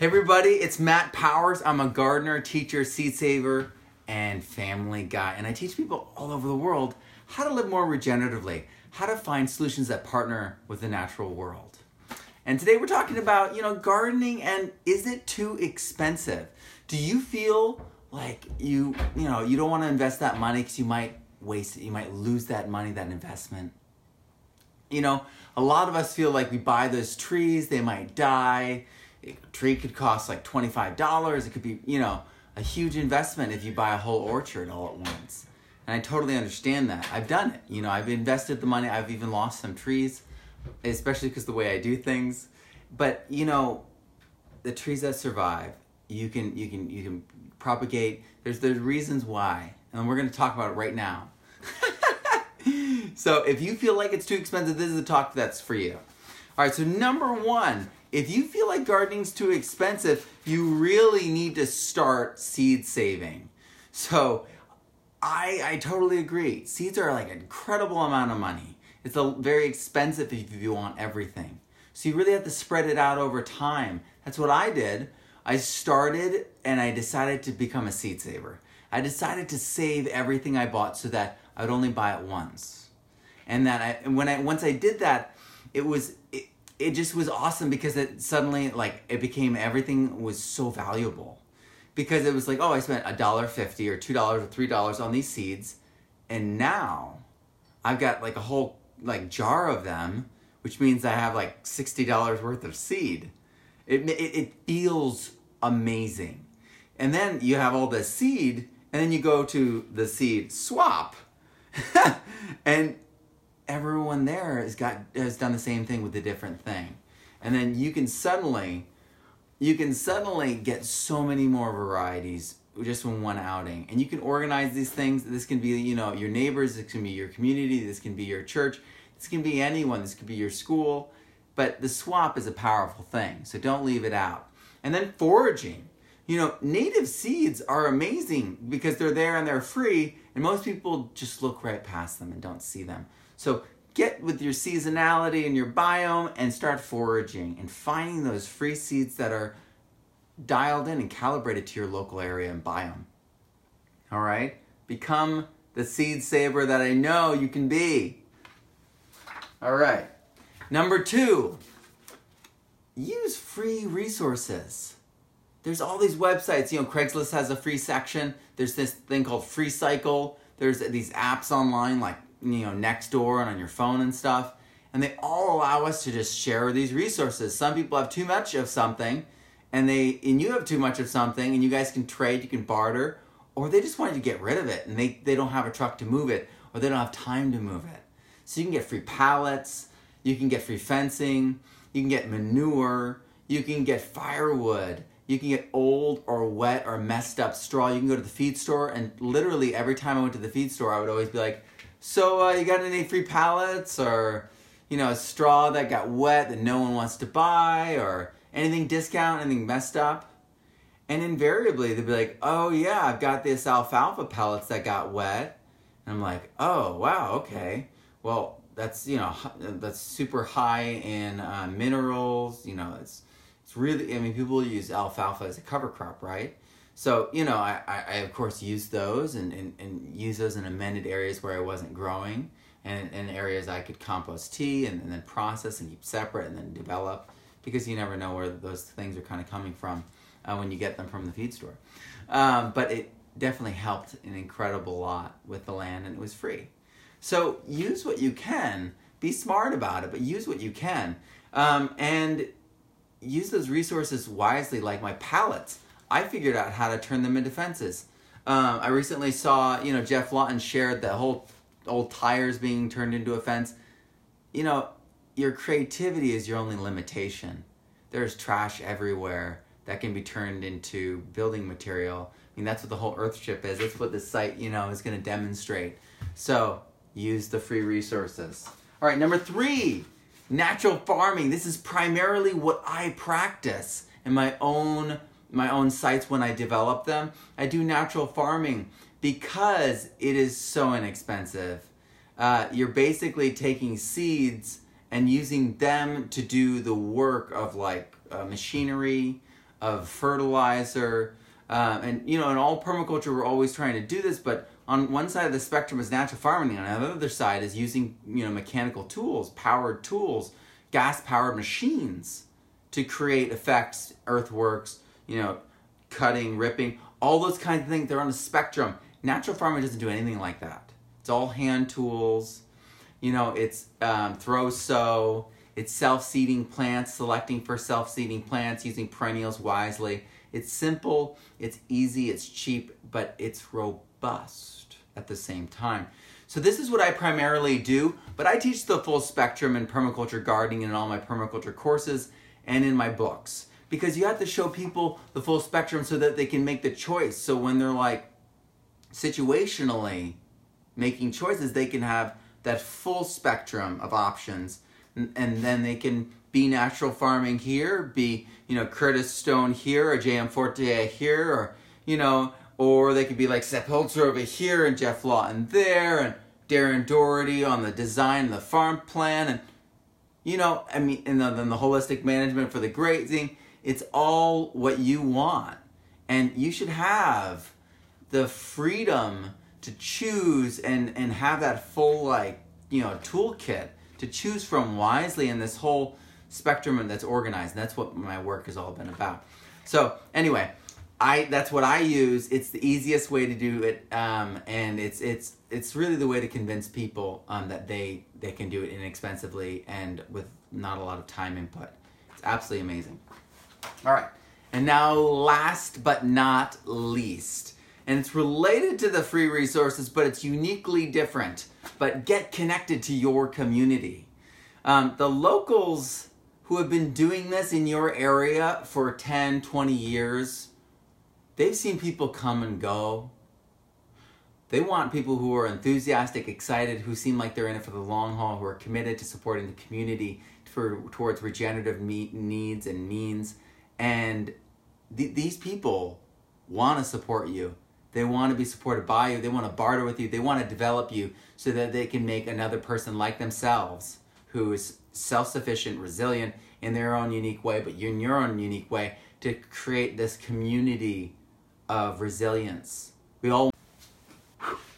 Hey everybody, it's Matt Powers. I'm a gardener, teacher, seed saver, and family guy. And I teach people all over the world how to live more regeneratively, how to find solutions that partner with the natural world. And today we're talking about, you know, gardening and is it too expensive? Do you feel like you, you know, you don't want to invest that money because you might waste it, you might lose that money, that investment? You know, a lot of us feel like we buy those trees, they might die. A tree could cost like $25. It could be, you know, a huge investment if you buy a whole orchard all at once. And I totally understand that. I've done it. You know, I've invested the money. I've even lost some trees, especially because the way I do things. But, you know, the trees that survive, you can you can you can propagate. There's there's reasons why. And we're going to talk about it right now. so, if you feel like it's too expensive, this is a talk that's for you. All right, so number 1, if you feel like gardening's too expensive, you really need to start seed saving. So I I totally agree. Seeds are like an incredible amount of money. It's a very expensive if you want everything. So you really have to spread it out over time. That's what I did. I started and I decided to become a seed saver. I decided to save everything I bought so that I would only buy it once. And that I when I once I did that, it was it, it just was awesome because it suddenly like it became everything was so valuable. Because it was like oh i spent a dollar fifty or two dollars or three dollars on these seeds and now i've got like a whole like jar of them which means i have like sixty dollars worth of seed. It, it, it feels amazing. And then you have all the seed and then you go to the seed swap. And everyone there has got has done the same thing with a different thing. And then you can suddenly you can suddenly get so many more varieties just from one outing. And you can organize these things. This can be you know your neighbors this can be your community this can be your church this can be anyone this could be your school. But the swap is a powerful thing so don't leave it out. And then foraging. You know native seeds are amazing because they're there and they're free and most people just look right past them and don't see them so get with your seasonality and your biome and start foraging and finding those free seeds that are dialed in and calibrated to your local area and biome. All right? Become the seed saver that I know you can be. All right. Number two, use free resources. There's all these websites. You know, Craigslist has a free section. There's this thing called FreeCycle. There's these apps online like you know NextDoor and on your phone and stuff. And they all allow us to just share these resources. Some people have too much of something and they and you have too much of something and you guys can trade you can barter or they just want you to get rid of it and they, they don't have a truck to move it or they don't have time to move it. So you can get free pallets you can get free fencing you can get manure you can get firewood you can get old or wet or messed up straw. You can go to the feed store and literally every time i went to the feed store i would always be like so uh, you got any free pallets or you know a straw that got wet that no one wants to buy or anything discount, anything messed up? And invariably they'd be like, "Oh yeah, I've got this alfalfa pellets that got wet." And I'm like, "Oh wow, okay. Well, that's you know that's super high in uh, minerals. You know, it's it's really. I mean, people use alfalfa as a cover crop, right? So, you know, I, I, I of course use those and, and, and, use those in amended areas where I wasn't growing and in areas I could compost tea and, and, then process and keep separate and then develop because you never know where those things are kind of coming from uh, when you get them from the feed store. Um, but it definitely helped an incredible lot with the land and it was free. So use what you can, be smart about it, but use what you can. Um, and use those resources wisely, like my pallets. I figured out how to turn them into fences. Um, I recently saw, you know, Geoff Lawton shared the whole old tires being turned into a fence. You know, your creativity is your only limitation. There's trash everywhere that can be turned into building material. I mean, that's what the whole Earthship is. That's what this site, you know, is going to demonstrate. So, use the free resources. All right, number three, natural farming. This is primarily what I practice in my own my own sites when I develop them. I do natural farming because it is so inexpensive. Uh, you're basically taking seeds and using them to do the work of like uh, machinery, of fertilizer. Um, and you know, in all permaculture, we're always trying to do this, but on one side of the spectrum is natural farming, and on the other side is using you know mechanical tools, powered tools, gas powered machines to create effects, earthworks, you know, cutting, ripping, all those kinds of things. They're on a spectrum. Natural farming doesn't do anything like that. It's all hand tools. You know, it's um, throw sow. It's self seeding plants, selecting for self seeding plants, using perennials wisely. It's simple, it's easy, it's cheap, but it's robust at the same time. So this is what I primarily do, but I teach the full spectrum in permaculture gardening in all my permaculture courses and in my books. Because you have to show people the full spectrum so that they can make the choice. So when they're like situationally making choices, they can have that full spectrum of options and, and then they can be natural farming here, be, you know, Curtis Stone here or J.M. Fortier here or, you know, or they could be like Holzer over here and Geoff Lawton there and Darren Doherty on the design and the farm plan and you know, I mean, and then the holistic management for the grazing. It's all what you want. And you should have the freedom to choose and, and have that full, like, you know, toolkit to choose from wisely in this whole spectrum that's organized. And that's what my work has all been about. So, anyway, I that's what I use. It's the easiest way to do it, um, and it's it's it's really the way to convince people um, that they they can do it inexpensively and with not a lot of time input. It's absolutely amazing. All right, and now last but not least, and it's related to the free resources, but it's uniquely different. But get connected to your community. Um, the locals who have been doing this in your area for 10, 20 years they've seen people come and go. They want people who are enthusiastic, excited, who seem like they're in it for the long haul, who are committed to supporting the community for towards regenerative needs and means. And th- these people want to support you. They want to be supported by you. They want to barter with you. They want to develop you so that they can make another person like themselves who is self sufficient, resilient in their own unique way, but in your own unique way to create this community of resilience. We all.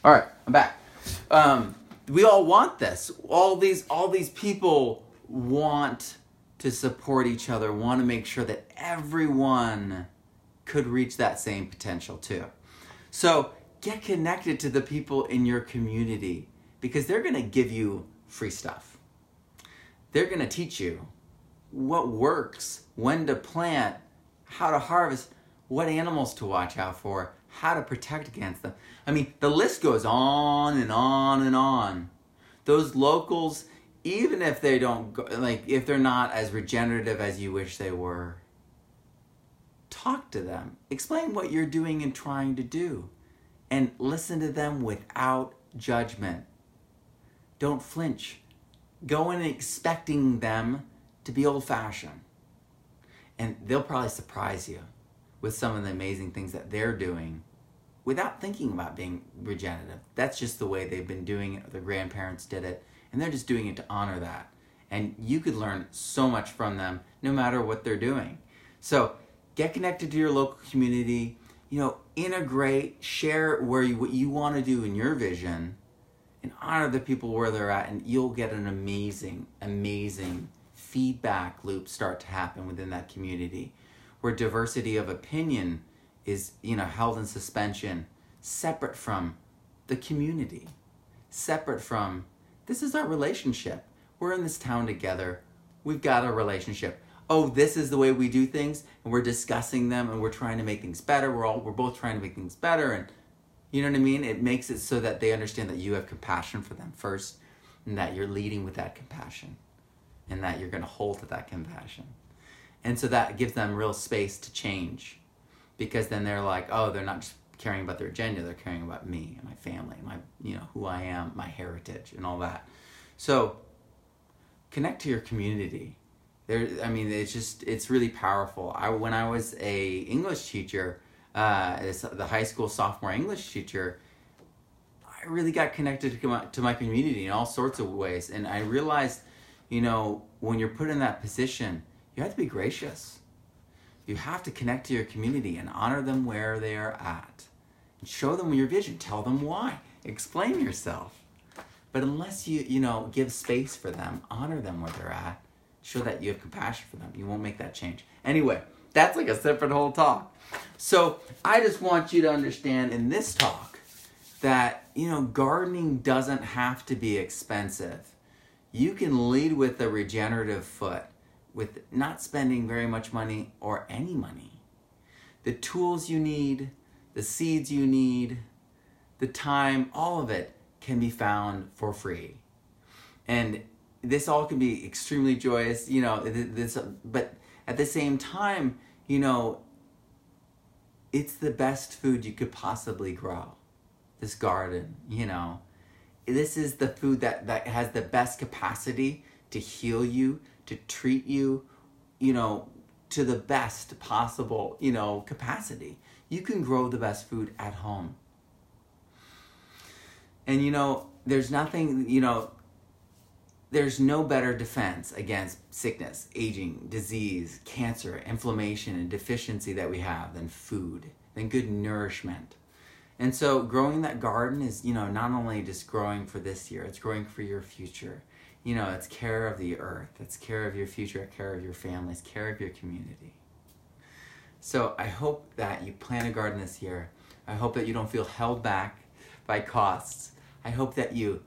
All right, I'm back. Um, we all want this. All these, all these people want to support each other. Want to make sure that everyone could reach that same potential too. So get connected to the people in your community because they're going to give you free stuff. They're going to teach you what works, when to plant, how to harvest what animals to watch out for, how to protect against them. I mean, the list goes on and on and on. Those locals, even if they don't, go, like, if they're not as regenerative as you wish they were, talk to them. Explain what you're doing and trying to do. And listen to them without judgment. Don't flinch. Go in expecting them to be old fashioned. And they'll probably surprise you with some of the amazing things that they're doing without thinking about being regenerative. That's just the way they've been doing it. Their grandparents did it, and they're just doing it to honor that. And you could learn so much from them no matter what they're doing. So get connected to your local community. You know, integrate, share where you, what you want to do in your vision, and honor the people where they're at, and you'll get an amazing, amazing feedback loop start to happen within that community where diversity of opinion is you know held in suspension separate from the community separate from this is our relationship. We're in this town together. We've got a relationship. Oh this is the way we do things and we're discussing them and we're trying to make things better. We're all we're both trying to make things better and you know what i mean? It makes it so that they understand that you have compassion for them first and that you're leading with that compassion and that you're going to hold to that compassion. And so that gives them real space to change because then they're like, oh, they're not just caring about their agenda, they're caring about me and my family, my, you know, who I am, my heritage, and all that. So connect to your community. There, I mean, it's just, it's really powerful. I, when I was a English teacher, uh, the high school sophomore English teacher, I really got connected to my, to my community in all sorts of ways. And I realized, you know, when you're put in that position, you have to be gracious. You have to connect to your community and honor them where they are at. Show them your vision. Tell them why. Explain yourself. But unless you, you know, give space for them, honor them where they're at, show that you have compassion for them, you won't make that change. Anyway, that's like a separate whole talk. So I just want you to understand in this talk that, you know, gardening doesn't have to be expensive. You can lead with a regenerative foot with not spending very much money or any money. The tools you need, the seeds you need, the time, all of it can be found for free. And this all can be extremely joyous, you know, this but at the same time, you know, it's the best food you could possibly grow. This garden, you know. This is the food that, that has the best capacity to heal you, to treat you, you know, to the best possible, you know, capacity. You can grow the best food at home. And you know, there's nothing, you know, there's no better defense against sickness, aging, disease, cancer, inflammation, and deficiency that we have than food, than good nourishment. And so growing that garden is, you know, not only just growing for this year, it's growing for your future. You know, it's care of the earth, it's care of your future, care of your families, care of your community. So I hope that you plant a garden this year. I hope that you don't feel held back by costs. I hope that you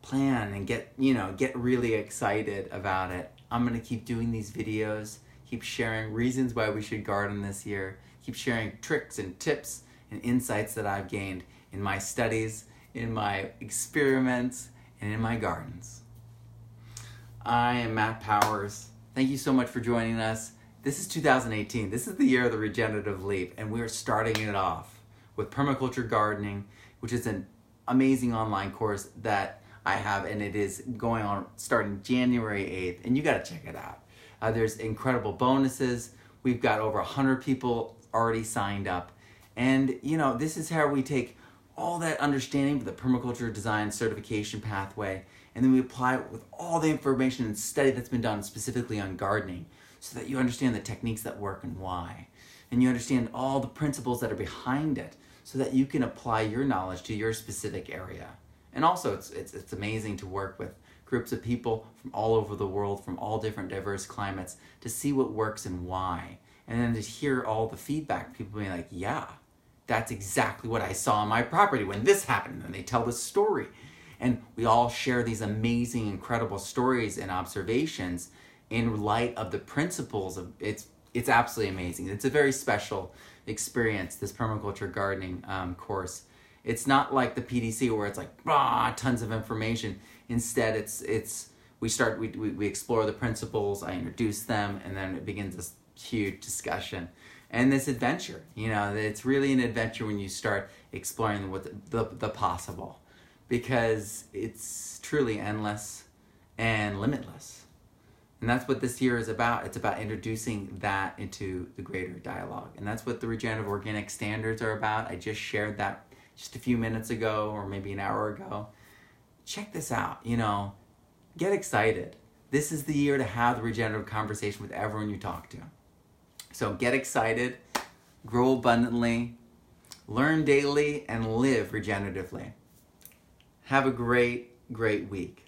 plan and get, you know, get really excited about it. I'm going to keep doing these videos, keep sharing reasons why we should garden this year, keep sharing tricks and tips and insights that I've gained in my studies, in my experiments, and in my gardens. I am Matt Powers. Thank you so much for joining us. This is 2018. This is the year of the regenerative leap, and we're starting it off with permaculture gardening, which is an amazing online course that I have, and it is going on starting January 8th, and you got to check it out. Uh, there's incredible bonuses. We've got over 100 people already signed up. And, you know, this is how we take all that understanding of the permaculture design certification pathway, and then we apply it with all the information and study that's been done specifically on gardening so that you understand the techniques that work and why. And you understand all the principles that are behind it so that you can apply your knowledge to your specific area. And also, it's, it's, it's amazing to work with groups of people from all over the world, from all different diverse climates, to see what works and why. And then to hear all the feedback, people being like, yeah, that's exactly what I saw on my property when this happened. And they tell the story. And we all share these amazing, incredible stories and observations in light of the principles of it's it's absolutely amazing. It's a very special experience, this permaculture gardening um, course. It's not like the PDC where it's like ah, tons of information. Instead, it's it's we start we, we, we explore the principles. I introduce them, and then it begins this huge discussion and this adventure. You know, it's really an adventure when you start exploring what the, the, the possible, because it's truly endless and limitless. And that's what this year is about. It's about introducing that into the greater dialogue. And that's what the regenerative organic standards are about. I just shared that just a few minutes ago or maybe an hour ago. Check this out, you know, get excited. This is the year to have the regenerative conversation with everyone you talk to. So get excited, grow abundantly, learn daily, and live regeneratively. Have a great, great week.